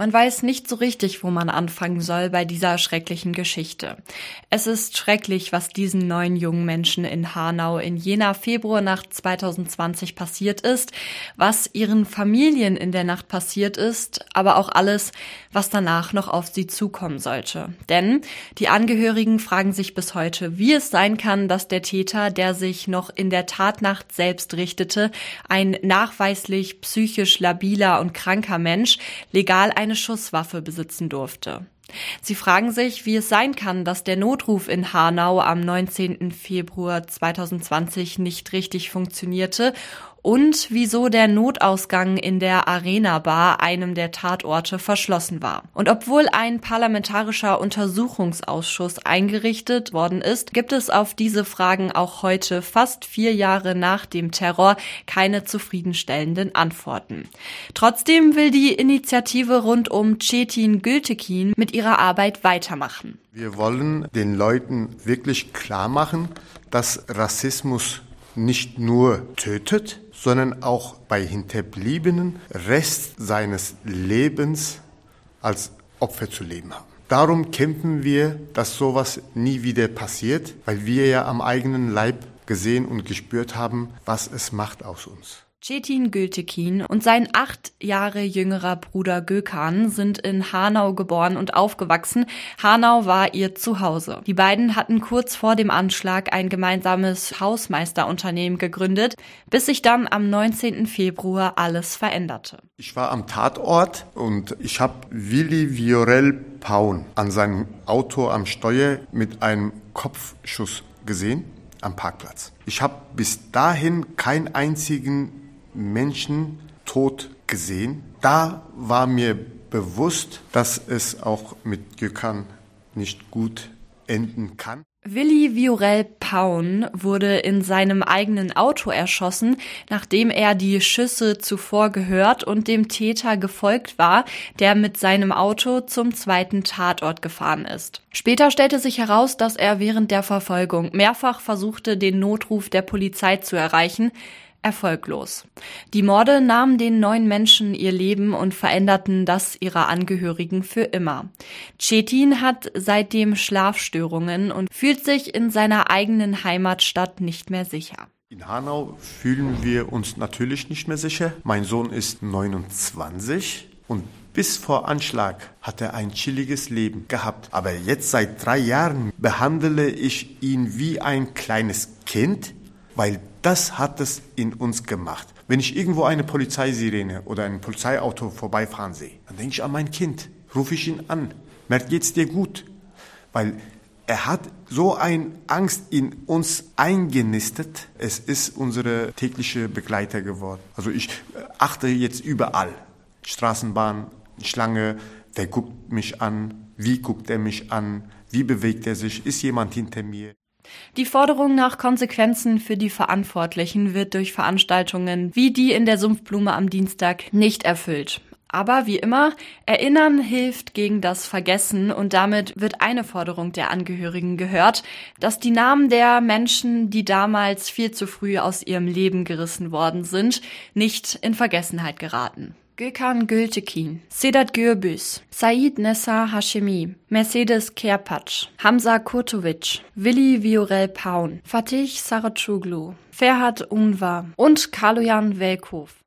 Man weiß nicht so richtig, wo man anfangen soll bei dieser schrecklichen Geschichte. Es ist schrecklich, was diesen neun jungen Menschen in Hanau in jener Februarnacht 2020 passiert ist, was ihren Familien in der Nacht passiert ist, aber auch alles, was danach noch auf sie zukommen sollte. Denn die Angehörigen fragen sich bis heute, wie es sein kann, dass der Täter, der sich noch in der Tatnacht selbst richtete, ein nachweislich psychisch labiler und kranker Mensch, legal eine Schusswaffe besitzen durfte. Sie fragen sich, wie es sein kann, dass der Notruf in Hanau am 19. Februar 2020 nicht richtig funktionierte und wieso der Notausgang in der Arena Bar, einem der Tatorte, verschlossen war. Und obwohl ein parlamentarischer Untersuchungsausschuss eingerichtet worden ist, gibt es auf diese Fragen auch heute, fast vier Jahre nach dem Terror, keine zufriedenstellenden Antworten. Trotzdem will die Initiative rund um Cetin Gültekin mit ihrer Arbeit weitermachen. Wir wollen den Leuten wirklich klar machen, dass Rassismus nicht nur tötet, sondern auch bei Hinterbliebenen Rest seines Lebens als Opfer zu leben haben. Darum kämpfen wir, dass sowas nie wieder passiert, weil wir ja am eigenen Leib gesehen und gespürt haben, was es macht aus uns. Cetin Gültekin und sein acht Jahre jüngerer Bruder Gökhan sind in Hanau geboren und aufgewachsen. Hanau war ihr Zuhause. Die beiden hatten kurz vor dem Anschlag ein gemeinsames Hausmeisterunternehmen gegründet, bis sich dann am 19. Februar alles veränderte. Ich war am Tatort und ich habe Willi Viorel Paun an seinem Auto am Steuer mit einem Kopfschuss gesehen am Parkplatz. Ich habe bis dahin keinen einzigen Menschen tot gesehen. Da war mir bewusst, dass es auch mit Gökhan nicht gut enden kann. Willi Viorel Paun wurde in seinem eigenen Auto erschossen, nachdem er die Schüsse zuvor gehört und dem Täter gefolgt war, der mit seinem Auto zum zweiten Tatort gefahren ist. Später stellte sich heraus, dass er während der Verfolgung mehrfach versuchte, den Notruf der Polizei zu erreichen, erfolglos. Die Morde nahmen den neun Menschen ihr Leben und veränderten das ihrer Angehörigen für immer. Cetin hat seitdem Schlafstörungen und fühlt sich in seiner eigenen Heimatstadt nicht mehr sicher. In Hanau fühlen wir uns natürlich nicht mehr sicher. Mein Sohn ist 29 und bis vor Anschlag hat er ein chilliges Leben gehabt. Aber jetzt seit drei Jahren behandle ich ihn wie ein kleines Kind, weil das hat es in uns gemacht. Wenn ich irgendwo eine Polizeisirene oder ein Polizeiauto vorbeifahren sehe, dann denke ich an mein Kind, rufe ich ihn an, merkt geht's dir gut? Weil er hat so eine Angst in uns eingenistet. Es ist unsere tägliche Begleiter geworden. Also ich achte jetzt überall. Straßenbahn, Schlange, wer guckt mich an? Wie guckt er mich an? Wie bewegt er sich? Ist jemand hinter mir? Die Forderung nach Konsequenzen für die Verantwortlichen wird durch Veranstaltungen wie die in der Sumpfblume am Dienstag nicht erfüllt. Aber wie immer, Erinnern hilft gegen das Vergessen und damit wird eine Forderung der Angehörigen gehört, dass die Namen der Menschen, die damals viel zu früh aus ihrem Leben gerissen worden sind, nicht in Vergessenheit geraten. Gökhan Gültekin, Sedat Gürbüz, Said Nessa Hashemi, Mercedes Kerpac, Hamza Kurtovic, Willi Viorel Paun, Fatih Saracoglu, Ferhat Unvar und Kaloyan Velkov.